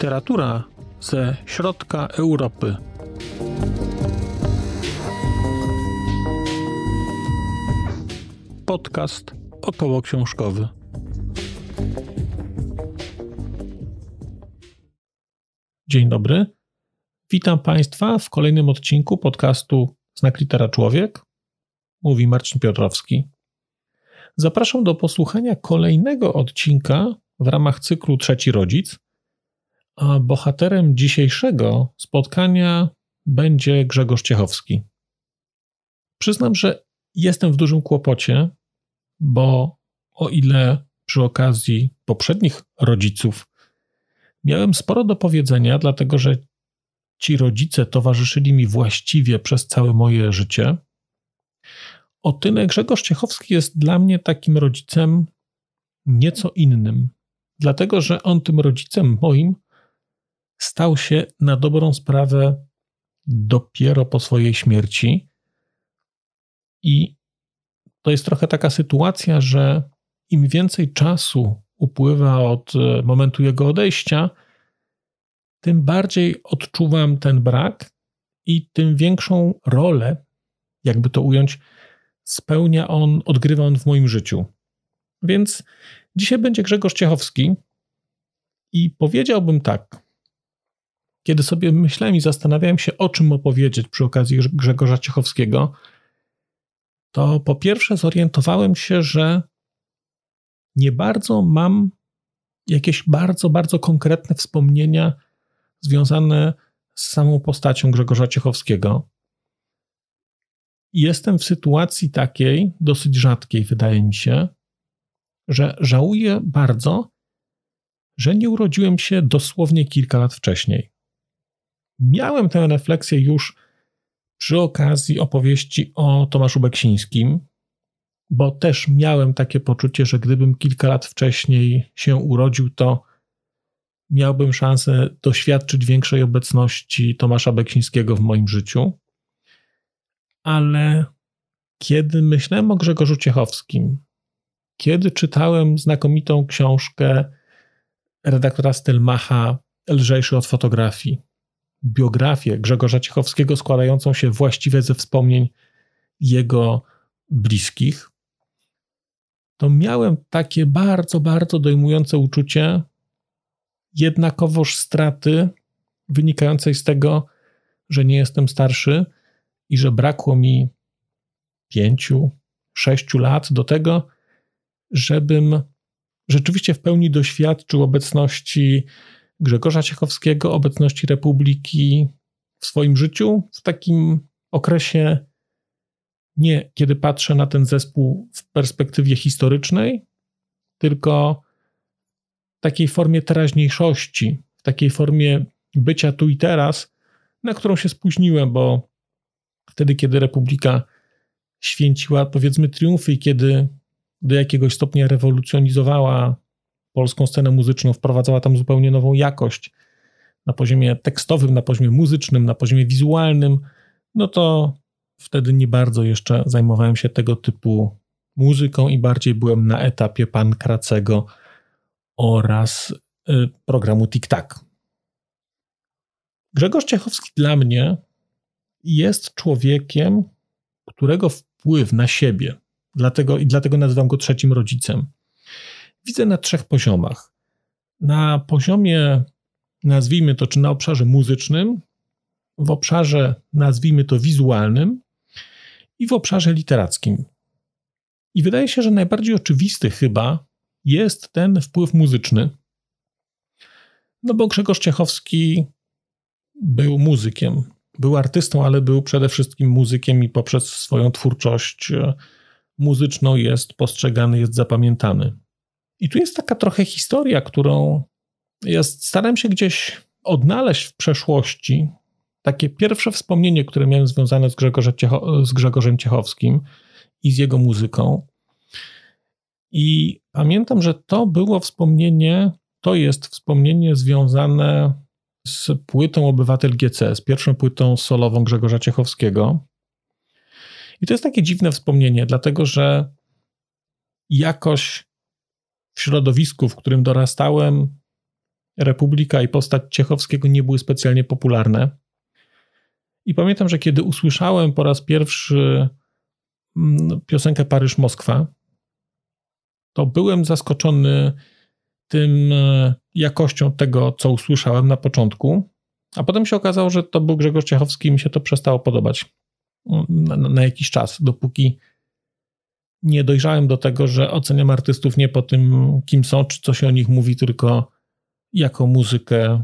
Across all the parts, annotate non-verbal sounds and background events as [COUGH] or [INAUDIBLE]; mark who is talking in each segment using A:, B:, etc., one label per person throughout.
A: Literatura ze środka Europy. Podcast około książkowy. Dzień dobry. Witam Państwa w kolejnym odcinku podcastu Znak Litera Człowiek. Mówi Marcin Piotrowski. Zapraszam do posłuchania kolejnego odcinka w ramach cyklu Trzeci Rodzic. A bohaterem dzisiejszego spotkania będzie Grzegorz Ciechowski. Przyznam, że jestem w dużym kłopocie, bo o ile przy okazji poprzednich rodziców miałem sporo do powiedzenia, dlatego że ci rodzice towarzyszyli mi właściwie przez całe moje życie, o tyle Grzegorz Ciechowski jest dla mnie takim rodzicem nieco innym, dlatego że on tym rodzicem moim stał się na dobrą sprawę dopiero po swojej śmierci. I to jest trochę taka sytuacja, że im więcej czasu upływa od e, momentu jego odejścia, tym bardziej odczuwam ten brak i tym większą rolę, jakby to ująć, spełnia on, odgrywa on w moim życiu. Więc dzisiaj będzie Grzegorz Ciechowski i powiedziałbym tak. Kiedy sobie myślałem i zastanawiałem się, o czym opowiedzieć przy okazji Grzegorza Ciechowskiego, to po pierwsze zorientowałem się, że nie bardzo mam jakieś bardzo, bardzo konkretne wspomnienia związane z samą postacią Grzegorza Ciechowskiego. Jestem w sytuacji takiej, dosyć rzadkiej, wydaje mi się, że żałuję bardzo, że nie urodziłem się dosłownie kilka lat wcześniej. Miałem tę refleksję już przy okazji opowieści o Tomaszu Beksińskim, bo też miałem takie poczucie, że gdybym kilka lat wcześniej się urodził, to miałbym szansę doświadczyć większej obecności Tomasza Beksińskiego w moim życiu. Ale kiedy myślałem o Grzegorzu Ciechowskim, kiedy czytałem znakomitą książkę redaktora Stelmacha Lżejszy od fotografii, biografię Grzegorza Ciechowskiego składającą się właściwie ze wspomnień jego bliskich, to miałem takie bardzo, bardzo dojmujące uczucie jednakowoż straty wynikającej z tego, że nie jestem starszy i że brakło mi pięciu, sześciu lat do tego, żebym rzeczywiście w pełni doświadczył obecności Grzegorza Ciechowskiego, obecności Republiki w swoim życiu, w takim okresie nie kiedy patrzę na ten zespół w perspektywie historycznej, tylko takiej formie teraźniejszości, w takiej formie bycia tu i teraz, na którą się spóźniłem, bo wtedy, kiedy Republika święciła, powiedzmy, triumfy i kiedy do jakiegoś stopnia rewolucjonizowała polską scenę muzyczną, wprowadzała tam zupełnie nową jakość na poziomie tekstowym, na poziomie muzycznym, na poziomie wizualnym, no to wtedy nie bardzo jeszcze zajmowałem się tego typu muzyką i bardziej byłem na etapie Pankracego oraz y, programu TikTok. Grzegorz Ciechowski dla mnie jest człowiekiem, którego wpływ na siebie, dlatego i dlatego nazywam go trzecim rodzicem, widzę na trzech poziomach. Na poziomie, nazwijmy to, czy na obszarze muzycznym, w obszarze, nazwijmy to, wizualnym i w obszarze literackim. I wydaje się, że najbardziej oczywisty chyba jest ten wpływ muzyczny. No bo Grzegorz Ciechowski był muzykiem, był artystą, ale był przede wszystkim muzykiem i poprzez swoją twórczość e, muzyczną jest postrzegany, jest zapamiętany. I tu jest taka trochę historia, którą ja staram się gdzieś odnaleźć w przeszłości. Takie pierwsze wspomnienie, które miałem związane z, Ciecho z Grzegorzem Ciechowskim i z jego muzyką. I pamiętam, że to było wspomnienie, to jest wspomnienie związane z płytą Obywatel GC, z pierwszą płytą solową Grzegorza Ciechowskiego. I to jest takie dziwne wspomnienie, dlatego że jakoś w środowisku, w którym dorastałem, Republika i postać Ciechowskiego nie były specjalnie popularne. I pamiętam, że kiedy usłyszałem po raz pierwszy mm, piosenkę Paryż-Moskwa, to byłem zaskoczony tym e, jakością tego, co usłyszałem na początku, a potem się okazało, że to był Grzegorz Ciechowski i mi się to przestało podobać mm, na, na jakiś czas, dopóki nie dojrzałem do tego, że oceniam artystów nie po tym, kim są, czy co się o nich mówi, tylko jaką muzykę,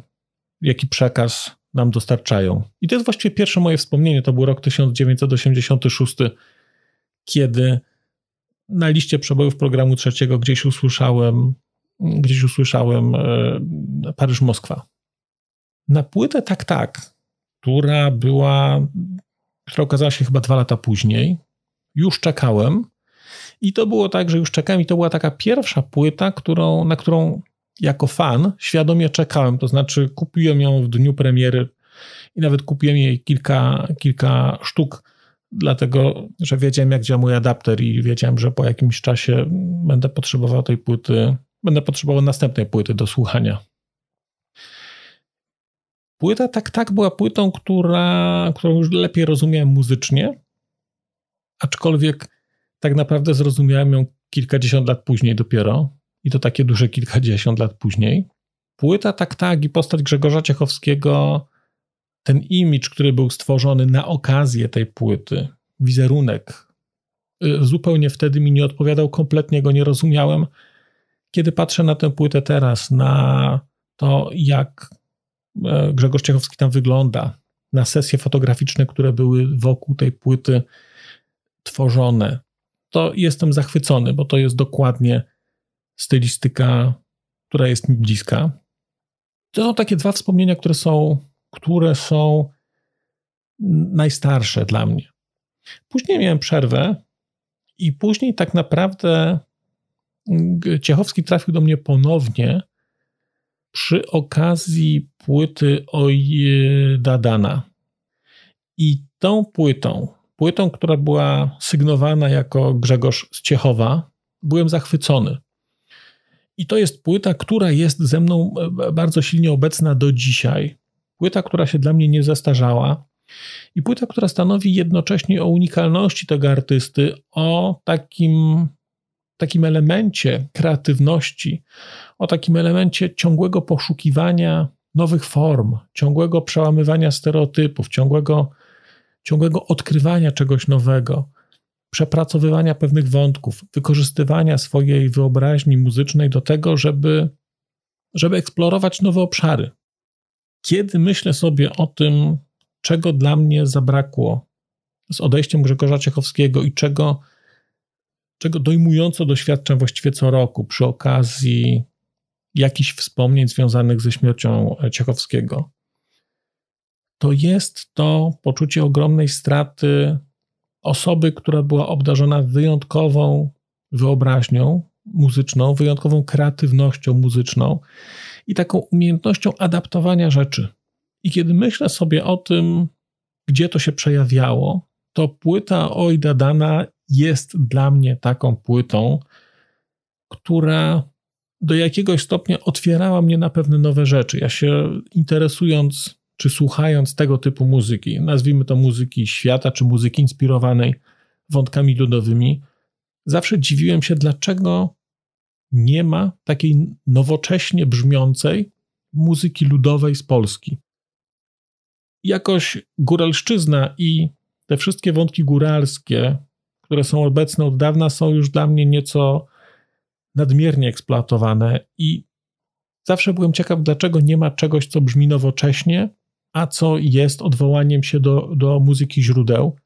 A: jaki przekaz nam dostarczają. I to jest właściwie pierwsze moje wspomnienie. To był rok 1986, kiedy na liście przebojów programu trzeciego gdzieś usłyszałem, gdzieś usłyszałem e, Paryż-Moskwa. Na płytę Tak Tak, która była, która okazała się chyba dwa lata później, już czekałem. I to było tak, że już czekałem, i to była taka pierwsza płyta, którą, na którą jako fan świadomie czekałem. To znaczy, kupiłem ją w dniu premiery i nawet kupiłem jej kilka, kilka sztuk, dlatego że wiedziałem, jak działa mój adapter, i wiedziałem, że po jakimś czasie będę potrzebował tej płyty, będę potrzebował następnej płyty do słuchania. Płyta tak, tak była płytą, która, którą już lepiej rozumiałem muzycznie, aczkolwiek tak naprawdę zrozumiałem ją kilkadziesiąt lat później dopiero i to takie duże kilkadziesiąt lat później. Płyta tak, tak i postać Grzegorza Ciechowskiego, ten imidż, który był stworzony na okazję tej płyty, wizerunek, y, zupełnie wtedy mi nie odpowiadał, kompletnie go nie rozumiałem. Kiedy patrzę na tę płytę teraz, na to, jak e, Grzegorz Ciechowski tam wygląda, na sesje fotograficzne, które były wokół tej płyty tworzone, to jestem zachwycony, bo to jest dokładnie stylistyka, która jest mi bliska. To są takie dwa wspomnienia, które są, które są najstarsze dla mnie. Później miałem przerwę i później tak naprawdę Ciechowski trafił do mnie ponownie przy okazji płyty Oj Dadana. I tą płytą, płytą, która była sygnowana jako Grzegorz z Ciechowa, byłem zachwycony. I to jest płyta, która jest ze mną e, bardzo silnie obecna do dzisiaj. Płyta, która się dla mnie nie zestarzała. I płyta, która stanowi jednocześnie o unikalności tego artysty, o takim, takim elemencie kreatywności, o takim elemencie ciągłego poszukiwania nowych form, ciągłego przełamywania stereotypów, ciągłego, ciągłego odkrywania czegoś nowego przepracowywania pewnych wątków, wykorzystywania swojej wyobraźni muzycznej do tego, żeby, żeby eksplorować nowe obszary. Kiedy myślę sobie o tym, czego dla mnie zabrakło z odejściem Grzegorza Ciechowskiego i czego, czego dojmująco doświadczam właściwie co roku przy okazji jakichś wspomnień związanych ze śmiercią Ciechowskiego, to jest to poczucie ogromnej straty osoby, która była obdarzona wyjątkową wyobraźnią muzyczną, wyjątkową kreatywnością muzyczną i taką umiejętnością adaptowania rzeczy. I kiedy myślę sobie o tym, gdzie to się przejawiało, to płyta Ojda Dana jest dla mnie taką płytą, która do jakiegoś stopnia otwierała mnie na pewne nowe rzeczy. Ja się interesując czy słuchając tego typu muzyki, nazwijmy to muzyki świata, czy muzyki inspirowanej wątkami ludowymi, zawsze dziwiłem się, dlaczego nie ma takiej nowocześnie brzmiącej muzyki ludowej z Polski. Jakoś góralszczyzna i te wszystkie wątki góralskie, które są obecne od dawna, są już dla mnie nieco nadmiernie eksploatowane i zawsze byłem ciekaw, dlaczego nie ma czegoś, co brzmi nowocześnie, a co jest odwołaniem się do, do muzyki źródeł.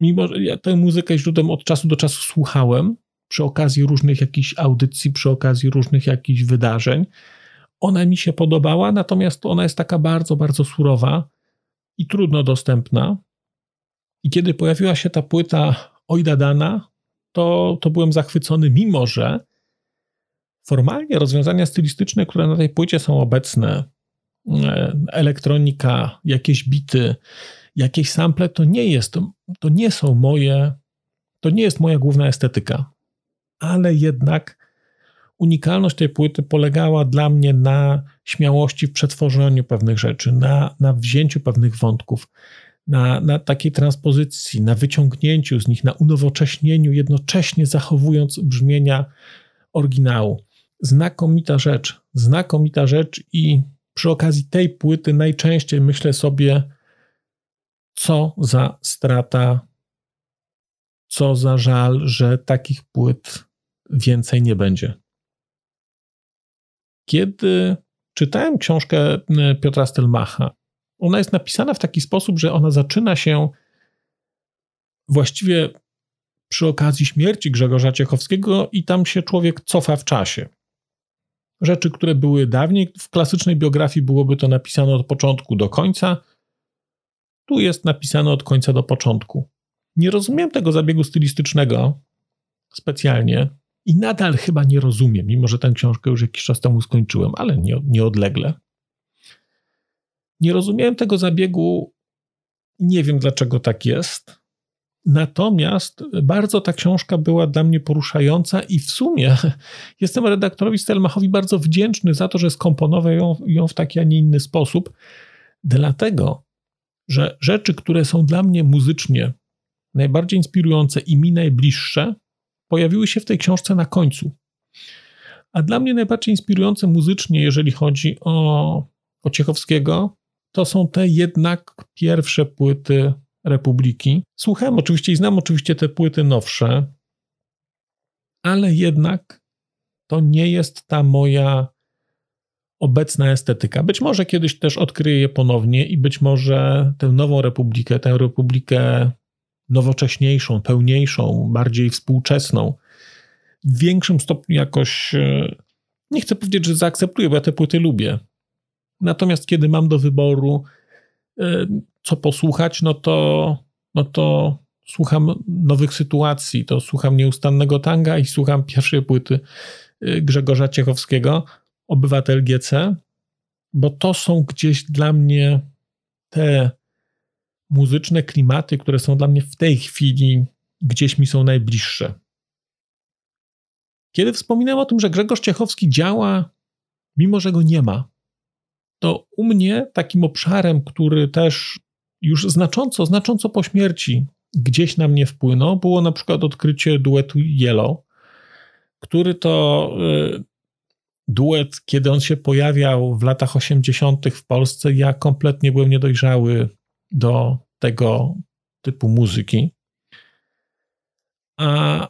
A: Mimo, że ja tę muzykę źródeł od czasu do czasu słuchałem, przy okazji różnych jakichś audycji, przy okazji różnych jakichś wydarzeń, ona mi się podobała, natomiast ona jest taka bardzo, bardzo surowa i trudno dostępna. I kiedy pojawiła się ta płyta Ojda Dana, to, to byłem zachwycony, mimo że formalnie rozwiązania stylistyczne, które na tej płycie są obecne, E, elektronika, jakieś bity, jakieś sample to nie jest, to nie są moje, to nie jest moja główna estetyka, ale jednak unikalność tej płyty polegała dla mnie na śmiałości w przetworzeniu pewnych rzeczy, na, na wzięciu pewnych wątków, na, na takiej transpozycji, na wyciągnięciu z nich, na unowocześnieniu, jednocześnie zachowując brzmienia oryginału. Znakomita rzecz, znakomita rzecz i przy okazji tej płyty najczęściej myślę sobie, co za strata, co za żal, że takich płyt więcej nie będzie. Kiedy czytałem książkę e, Piotra Stelmacha, ona jest napisana w taki sposób, że ona zaczyna się właściwie przy okazji śmierci Grzegorza Ciechowskiego i tam się człowiek cofa w czasie. Rzeczy, które były dawniej, w klasycznej biografii byłoby to napisane od początku do końca. Tu jest napisane od końca do początku. Nie rozumiem tego zabiegu stylistycznego specjalnie i nadal chyba nie rozumiem, mimo że tę książkę już jakiś czas temu skończyłem, ale nie, nieodlegle. Nie rozumiałem tego zabiegu, nie wiem dlaczego tak jest. Natomiast bardzo ta książka była dla mnie poruszająca i w sumie [LAUGHS] jestem redaktorowi Stelmachowi bardzo wdzięczny za to, że skomponował ją, ją w taki, a nie inny sposób, dlatego, że rzeczy, które są dla mnie muzycznie najbardziej inspirujące i mi najbliższe, pojawiły się w tej książce na końcu. A dla mnie najbardziej inspirujące muzycznie, jeżeli chodzi o, o Ciechowskiego, to są te jednak pierwsze płyty Republiki. Słuchałem oczywiście i znam oczywiście te płyty nowsze, ale jednak to nie jest ta moja obecna estetyka. Być może kiedyś też odkryję je ponownie i być może tę nową Republikę, tę Republikę nowocześniejszą, pełniejszą, bardziej współczesną, w większym stopniu jakoś, e, nie chcę powiedzieć, że zaakceptuję, bo ja te płyty lubię. Natomiast kiedy mam do wyboru, e, co posłuchać, no to, no to słucham nowych sytuacji, to słucham nieustannego tanga i słucham pierwszej płyty e, Grzegorza Ciechowskiego, Obywatel GC, bo to są gdzieś dla mnie te muzyczne klimaty, które są dla mnie w tej chwili gdzieś mi są najbliższe. Kiedy wspominałem o tym, że Grzegorz Ciechowski działa, mimo że go nie ma, to u mnie takim obszarem, który też już znacząco, znacząco po śmierci gdzieś na mnie wpłynął, było na przykład odkrycie duetu Yellow, który to y, duet, kiedy on się pojawiał w latach 80. w Polsce, ja kompletnie byłem niedojrzały do tego typu muzyki, a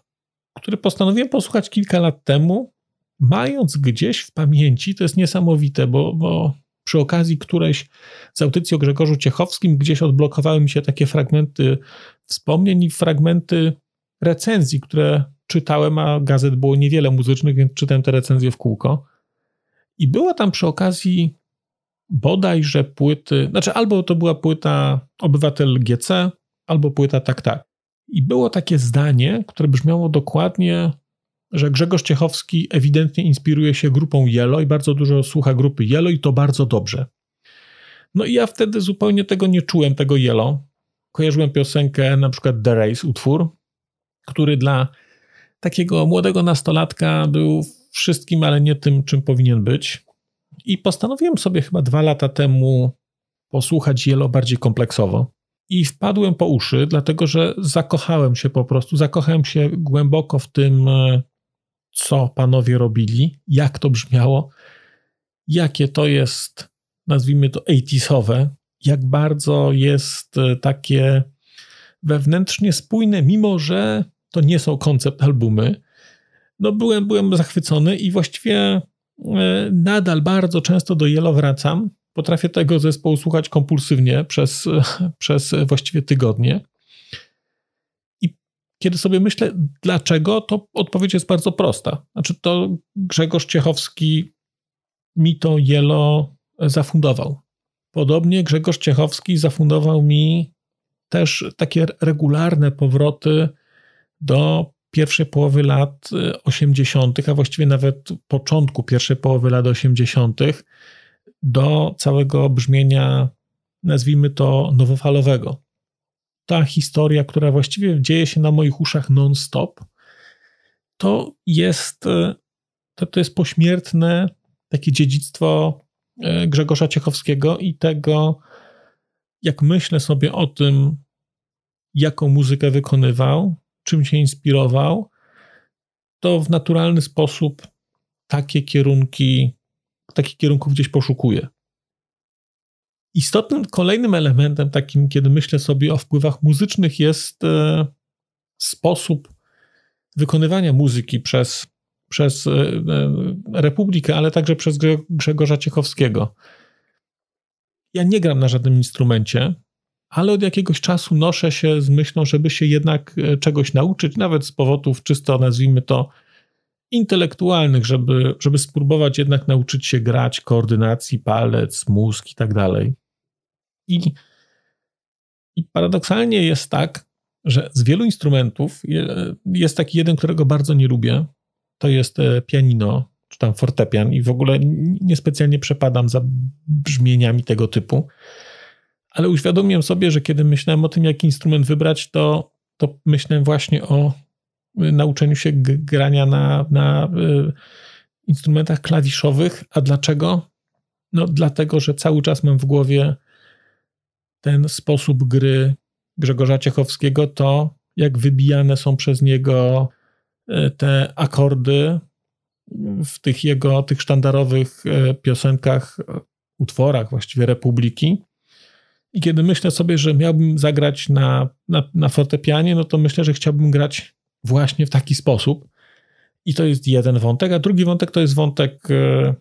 A: który postanowiłem posłuchać kilka lat temu, mając gdzieś w pamięci, to jest niesamowite, bo, bo przy okazji którejś z audycji o Grzegorzu Ciechowskim gdzieś odblokowały mi się takie fragmenty wspomnień i fragmenty recenzji, które czytałem, a gazet było niewiele muzycznych, więc czytałem te recenzje w kółko. I była tam przy okazji bodajże płyty, znaczy albo to była płyta Obywatel GC, albo płyta Tak Tak. I było takie zdanie, które brzmiało dokładnie, że Grzegorz Ciechowski ewidentnie inspiruje się grupą Yellow i bardzo dużo słucha grupy Yellow i to bardzo dobrze. No i ja wtedy zupełnie tego nie czułem, tego Yellow. Kojarzyłem piosenkę, na przykład The Race, utwór, który dla takiego młodego nastolatka był wszystkim, ale nie tym, czym powinien być. I postanowiłem sobie chyba dwa lata temu posłuchać Yellow bardziej kompleksowo. I wpadłem po uszy, dlatego że zakochałem się po prostu, zakochałem się głęboko w tym, e, co panowie robili, jak to brzmiało, jakie to jest, nazwijmy to 80 jak bardzo jest e, takie wewnętrznie spójne, mimo że to nie są koncept albumy. No byłem, byłem zachwycony i właściwie nadal bardzo często do Yellow wracam. Potrafię tego zespołu słuchać kompulsywnie przez, [LAUGHS] przez właściwie tygodnie. I kiedy sobie myślę, dlaczego, to odpowiedź jest bardzo prosta. Znaczy, to Grzegorz Ciechowski mi to Yellow zafundował. Podobnie Grzegorz Ciechowski zafundował mi też takie regularne powroty do pierwszej połowy lat 80., y, a właściwie nawet początku pierwszej połowy lat 80., do całego brzmienia nazwijmy to, nowofalowego. Ta historia, która właściwie dzieje się na moich uszach non-stop, to jest, e, to, to jest pośmiertne takie dziedzictwo e, Grzegorza Ciechowskiego i tego, jak myślę sobie o tym, jaką muzykę wykonywał, czym się inspirował, to w naturalny sposób takie kierunki, takich kierunków gdzieś poszukuję. Istotnym kolejnym elementem, takim, kiedy myślę sobie o wpływach muzycznych, jest e, sposób wykonywania muzyki przez, przez e, e, Republikę, ale także przez Grzegorza Ciechowskiego. Ja nie gram na żadnym instrumencie, ale od jakiegoś czasu noszę się z myślą, żeby się jednak czegoś nauczyć, nawet z powodów czysto, nazwijmy to, intelektualnych, żeby, żeby spróbować jednak nauczyć się grać, koordynacji, palec, mózg i tak dalej. I, I paradoksalnie jest tak, że z wielu instrumentów jest taki jeden, którego bardzo nie lubię. To jest e, pianino, czy tam fortepian, i w ogóle niespecjalnie przepadam za brzmieniami tego typu. Ale uświadomiłem sobie, że kiedy myślałem o tym, jaki instrument wybrać, to, to myślałem właśnie o nauczeniu się grania na, na y, instrumentach klawiszowych. A dlaczego? No, dlatego, że cały czas mam w głowie ten sposób gry Grzegorza Ciechowskiego, to jak wybijane są przez niego y, te akordy w tych jego, tych sztandarowych y, piosenkach, utworach właściwie Republiki. I kiedy myślę sobie, że miałbym zagrać na, na, na fortepianie, no to myślę, że chciałbym grać właśnie w taki sposób. I to jest jeden wątek, a drugi wątek to jest wątek e,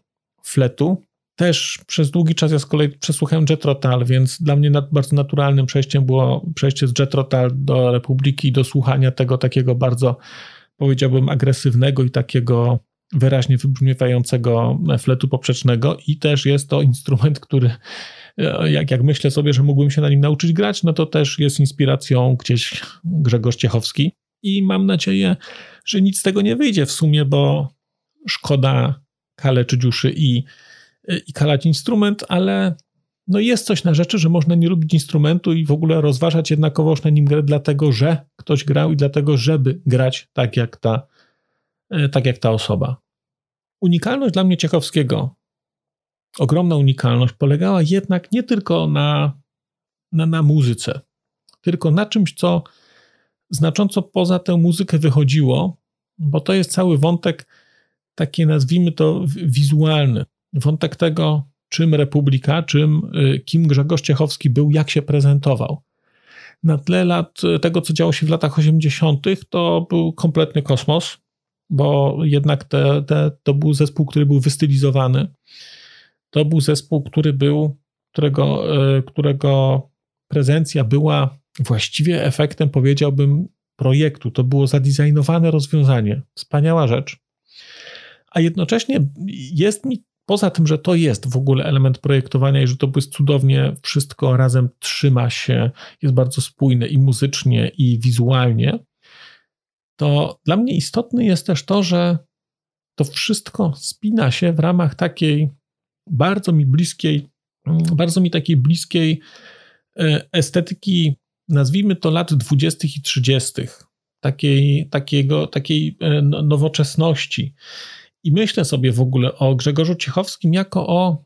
A: fletu. Też przez długi czas ja z kolei przesłuchałem Jetrotal, więc dla mnie bardzo naturalnym przejściem było przejście z Jetrotal do Republiki, do słuchania tego takiego bardzo, powiedziałbym, agresywnego i takiego wyraźnie wybrzmiewającego fletu poprzecznego i też jest to instrument, który jak, jak myślę sobie, że mógłbym się na nim nauczyć grać, no to też jest inspiracją gdzieś Grzegorz Ciechowski i mam nadzieję, że nic z tego nie wyjdzie w sumie, bo szkoda kaleczyć uszy i, i kalać instrument, ale no jest coś na rzeczy, że można nie lubić instrumentu i w ogóle rozważać jednakowoż na nim grę, dlatego że ktoś grał i dlatego, żeby grać tak jak ta, e, tak jak ta osoba. Unikalność dla mnie Ciechowskiego, ogromna unikalność, polegała jednak nie tylko na, na, na muzyce, tylko na czymś, co znacząco poza tę muzykę wychodziło, bo to jest cały wątek, taki nazwijmy to wizualny. Wątek tego, czym Republika, czym, y, kim Grzegorz Ciechowski był, jak się prezentował. Na tle lat tego, co działo się w latach 80., to był kompletny kosmos, bo jednak te, te, to był zespół, który był wystylizowany. To był zespół, który był, którego, y, którego prezencja była właściwie efektem, powiedziałbym, projektu. To było zadizajnowane rozwiązanie. Wspaniała rzecz. A jednocześnie jest mi, poza tym, że to jest w ogóle element projektowania i że to jest cudownie, wszystko razem trzyma się, jest bardzo spójne i muzycznie, i wizualnie, to dla mnie istotne jest też to, że to wszystko spina się w ramach takiej bardzo mi bliskiej, bardzo mi takiej bliskiej e, estetyki nazwijmy to lat 20. i 30., takiej, takiego, takiej e, no, nowoczesności. I myślę sobie w ogóle o Grzegorzu Ciechowskim jako o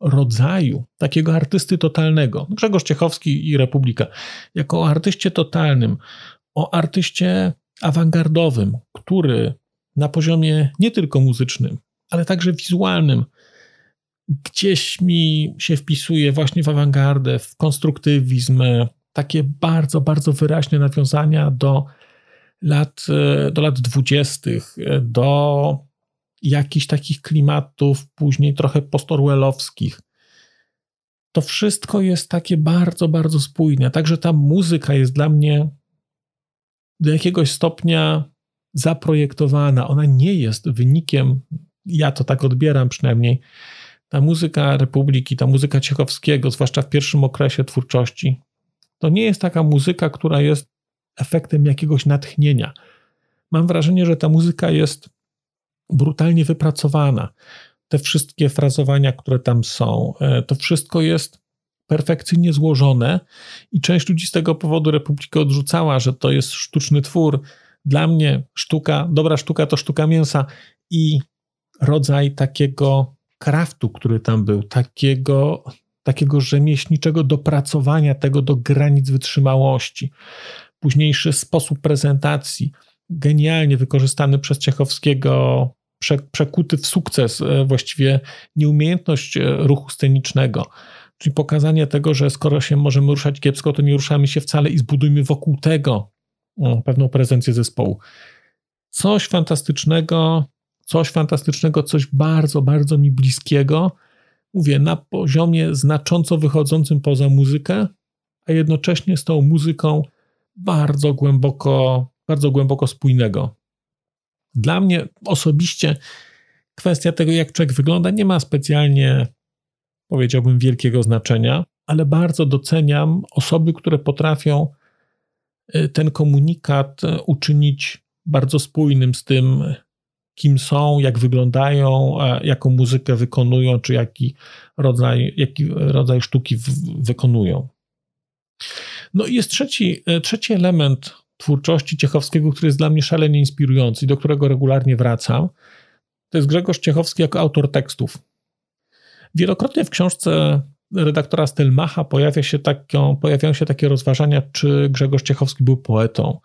A: rodzaju takiego artysty totalnego. Grzegorz Ciechowski i Republika, jako o artyście totalnym, o artyście awangardowym, który na poziomie nie tylko muzycznym, ale także wizualnym, gdzieś mi się wpisuje właśnie w awangardę, w konstruktywizm, takie bardzo, bardzo wyraźne nawiązania do lat, do lat dwudziestych, e, do jakichś takich klimatów, później trochę postorwellowskich. To wszystko jest takie bardzo, bardzo spójne. Także ta muzyka jest dla mnie do jakiegoś stopnia zaprojektowana. Ona nie jest wynikiem, ja to tak odbieram przynajmniej, ta muzyka Republiki, ta muzyka Ciechowskiego, zwłaszcza w pierwszym okresie twórczości, to nie jest taka muzyka, która jest efektem jakiegoś natchnienia. Mam wrażenie, że ta muzyka jest brutalnie wypracowana. Te wszystkie frazowania, które tam są, e, to wszystko jest perfekcyjnie złożone i część ludzi z tego powodu Republikę odrzucała, że to jest sztuczny twór. Dla mnie sztuka, dobra sztuka to sztuka mięsa i rodzaj takiego kraftu, który tam był, takiego, takiego rzemieślniczego dopracowania tego do granic wytrzymałości. Późniejszy sposób prezentacji, genialnie wykorzystany przez Ciechowskiego, prze, przekuty w sukces, e, właściwie nieumiejętność e, ruchu scenicznego. Czyli pokazanie tego, że skoro się możemy ruszać kiepsko, to nie ruszamy się wcale i zbudujmy wokół tego pewną prezencję zespołu. Coś fantastycznego, coś fantastycznego, coś bardzo, bardzo mi bliskiego. Mówię, na poziomie znacząco wychodzącym poza muzykę, a jednocześnie z tą muzyką bardzo głęboko, bardzo głęboko spójnego. Dla mnie osobiście kwestia tego, jak człowiek wygląda, nie ma specjalnie, powiedziałbym, wielkiego znaczenia, ale bardzo doceniam osoby, które potrafią y, ten komunikat y, uczynić bardzo spójnym z tym, kim są, jak wyglądają, jaką muzykę wykonują, czy jaki rodzaj, jaki rodzaj sztuki wykonują. No i jest trzeci, y, trzeci element twórczości Ciechowskiego, który jest dla mnie szalenie inspirujący i do którego regularnie wracam. To jest Grzegorz Ciechowski jako autor tekstów. Wielokrotnie w książce redaktora Stelmacha pojawia się taką, pojawiają się takie rozważania, czy Grzegorz Ciechowski był poetą,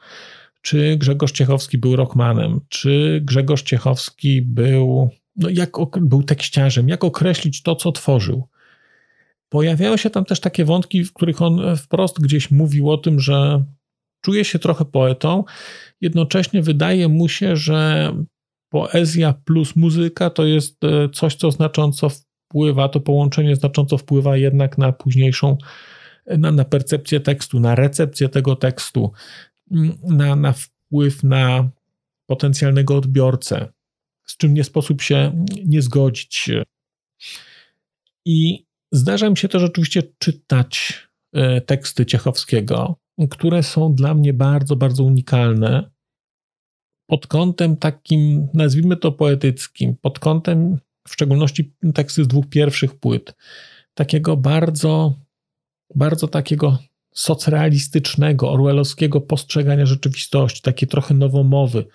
A: czy Grzegorz Ciechowski był rockmanem, czy Grzegorz Ciechowski był, no jak, był tekściarzem, jak określić to, co tworzył. Pojawiają się tam też takie wątki, w których on wprost gdzieś mówił o tym, że czuje się trochę poetą, jednocześnie wydaje mu się, że poezja plus muzyka to jest e, coś, co znacząco wpływa, to połączenie znacząco wpływa jednak na późniejszą, na, na percepcję tekstu, na recepcję tego tekstu, na, na wpływ na potencjalnego odbiorcę, z czym nie sposób się nie zgodzić. I zdarza mi się to rzeczywiście czytać e, teksty Ciechowskiego, które są dla mnie bardzo, bardzo unikalne pod kątem takim, nazwijmy to poetyckim, pod kątem w szczególności teksty z dwóch pierwszych płyt, takiego bardzo, bardzo takiego socrealistycznego, orwellowskiego postrzegania rzeczywistości, takiej trochę nowomowy,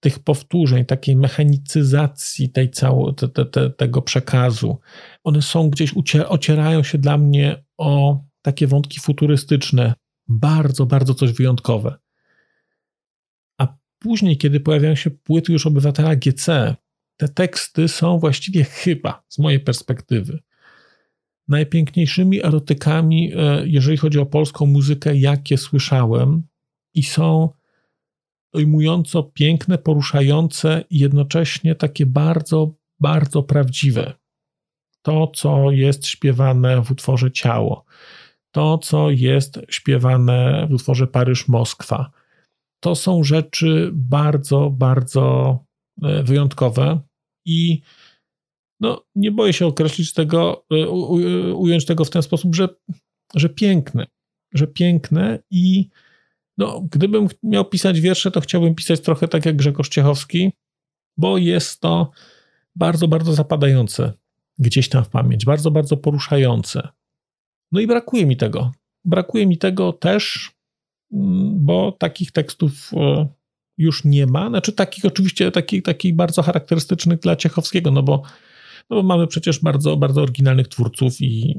A: tych powtórzeń, takiej mechanicyzacji tej cało, te, te, te, tego przekazu. One są gdzieś, ocierają się dla mnie o takie wątki futurystyczne, bardzo, bardzo coś wyjątkowe. A później, kiedy pojawiają się płyty już obywatela GC, te teksty są właściwie chyba, z mojej perspektywy, najpiękniejszymi erotykami, e, jeżeli chodzi o polską muzykę, jakie słyszałem, i są dojmująco piękne, poruszające i jednocześnie takie bardzo, bardzo prawdziwe. To, co jest śpiewane w utworze Ciało, to, co jest śpiewane w utworze Paryż-Moskwa. To są rzeczy bardzo, bardzo e, wyjątkowe i no, nie boję się określić tego, e, ująć tego w ten sposób, że, że piękne, że piękne i no, gdybym miał pisać wiersze, to chciałbym pisać trochę tak jak Grzegorz Ciechowski, bo jest to bardzo, bardzo zapadające gdzieś tam w pamięć, bardzo, bardzo poruszające. No i brakuje mi tego. Brakuje mi tego też, mm, bo takich tekstów e, już nie ma. Znaczy takich oczywiście, takich, takich bardzo charakterystycznych dla Ciechowskiego, no bo, no bo mamy przecież bardzo, bardzo oryginalnych twórców i,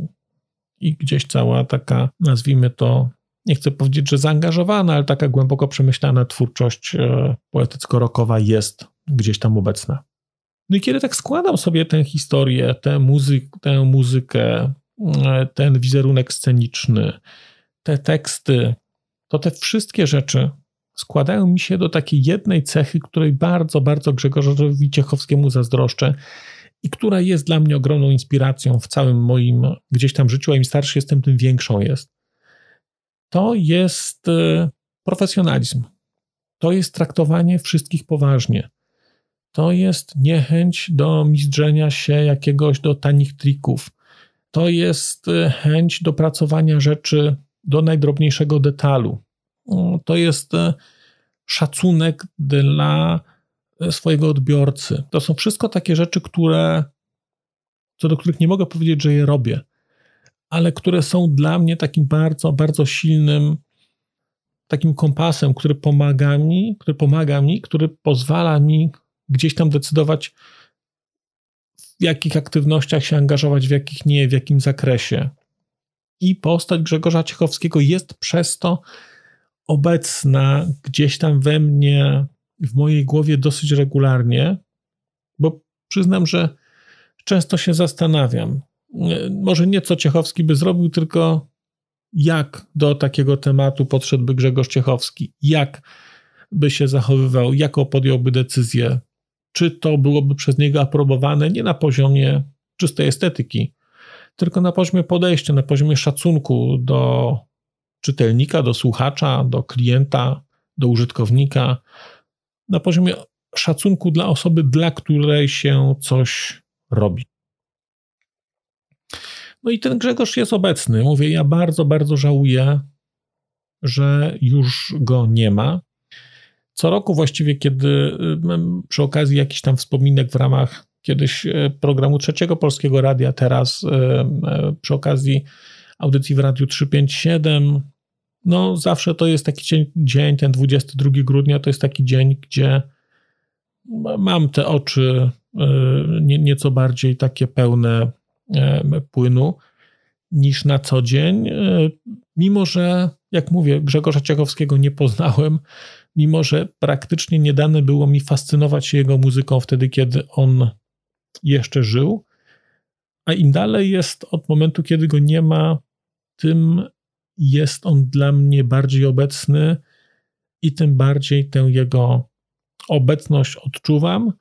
A: i gdzieś cała taka, nazwijmy to, nie chcę powiedzieć, że zaangażowana, ale taka głęboko przemyślana twórczość e, poetycko-rokowa jest gdzieś tam obecna. No i kiedy tak składam sobie tę historię, tę, muzyk, tę muzykę, ten wizerunek sceniczny, te teksty, to te wszystkie rzeczy składają mi się do takiej jednej cechy, której bardzo, bardzo Grzegorzowi Ciechowskiemu zazdroszczę i która jest dla mnie ogromną inspiracją w całym moim gdzieś tam życiu, a im starszy jestem, tym większą jest. To jest e, profesjonalizm. To jest traktowanie wszystkich poważnie. To jest niechęć do mizdrzenia się jakiegoś do tanich trików to jest y, chęć dopracowania rzeczy do najdrobniejszego detalu. To jest y, szacunek dla swojego odbiorcy. To są wszystko takie rzeczy, które, co do których nie mogę powiedzieć, że je robię, ale które są dla mnie takim bardzo, bardzo silnym takim kompasem, który pomaga mi, który pomaga mi, który pozwala mi gdzieś tam decydować, w jakich aktywnościach się angażować, w jakich nie, w jakim zakresie. I postać Grzegorza Ciechowskiego jest przez to obecna gdzieś tam we mnie, w mojej głowie dosyć regularnie, bo przyznam, że często się zastanawiam. Może nie co Ciechowski by zrobił, tylko jak do takiego tematu podszedłby Grzegorz Ciechowski, jak by się zachowywał, jaką podjąłby decyzję, czy to byłoby przez niego aprobowane nie na poziomie czystej estetyki, tylko na poziomie podejścia, na poziomie szacunku do czytelnika, do słuchacza, do klienta, do użytkownika, na poziomie szacunku dla osoby, dla której się coś robi. No i ten Grzegorz jest obecny. Mówię, ja bardzo, bardzo żałuję, że już go nie ma. Co roku właściwie, kiedy y, przy okazji jakichś tam wspominek w ramach kiedyś y, programu Trzeciego Polskiego Radia, teraz y, przy okazji audycji w Radiu 357, no zawsze to jest taki dzień, ten 22 grudnia, to jest taki dzień, gdzie mam te oczy nieco bardziej takie pełne płynu niż na co dzień, mimo że, jak mówię, Grzegorza Ciechowskiego nie poznałem, mimo że praktycznie nie dane było mi fascynować się jego muzyką wtedy, kiedy on jeszcze żył, a im dalej jest od momentu, kiedy go nie ma, tym jest on dla mnie bardziej obecny i tym bardziej tę jego obecność odczuwam,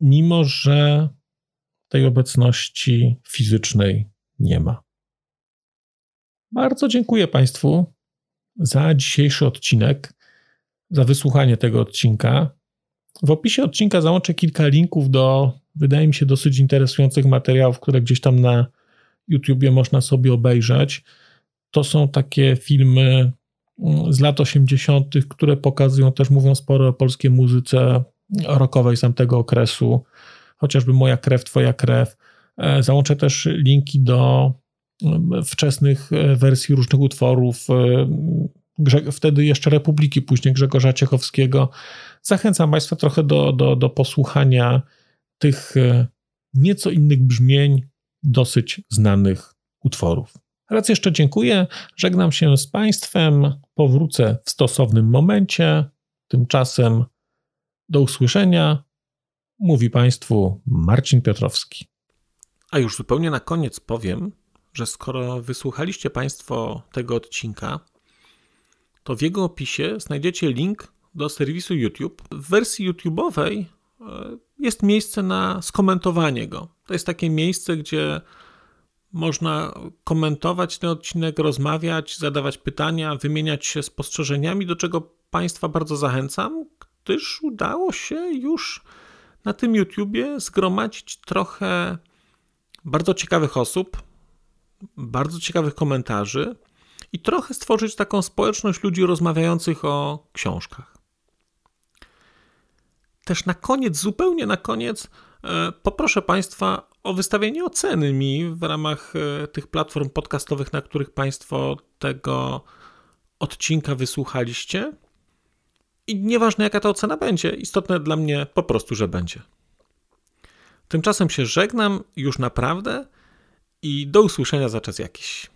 A: mimo że tej obecności fizycznej nie ma. Bardzo dziękuję Państwu za dzisiejszy odcinek za wysłuchanie tego odcinka. W opisie odcinka załączę kilka linków do, wydaje mi się, dosyć interesujących materiałów, które gdzieś tam na YouTubie można sobie obejrzeć. To są takie filmy mm, z lat 80., które pokazują też, mówią sporo o polskiej muzyce rockowej z tamtego okresu, chociażby Moja krew, Twoja krew. E, załączę też linki do mm, wczesnych e, wersji różnych utworów e, wtedy jeszcze Republiki, później Grzegorza Ciechowskiego. Zachęcam Państwa trochę do, do, do posłuchania tych nieco innych brzmień, dosyć znanych utworów. Raz jeszcze dziękuję, żegnam się z Państwem, powrócę w stosownym momencie. Tymczasem do usłyszenia. Mówi Państwu Marcin Piotrowski. A już zupełnie na koniec powiem, że skoro wysłuchaliście Państwo tego odcinka, to w jego opisie znajdziecie link do serwisu YouTube. W wersji YouTube'owej e, jest miejsce na skomentowanie go. To jest takie miejsce, gdzie można komentować ten odcinek, rozmawiać, zadawać pytania, wymieniać się spostrzeżeniami, do czego Państwa bardzo zachęcam, gdyż udało się już na tym YouTubie zgromadzić trochę bardzo ciekawych osób, bardzo ciekawych komentarzy i trochę stworzyć taką społeczność ludzi rozmawiających o książkach. Też na koniec, zupełnie na koniec, e, poproszę Państwa o wystawienie oceny mi w ramach e, tych platform podcastowych, na których Państwo tego odcinka wysłuchaliście. I nieważne jaka ta ocena będzie, istotne dla mnie po prostu, że będzie. Tymczasem się żegnam już naprawdę i do usłyszenia za czas jakiś.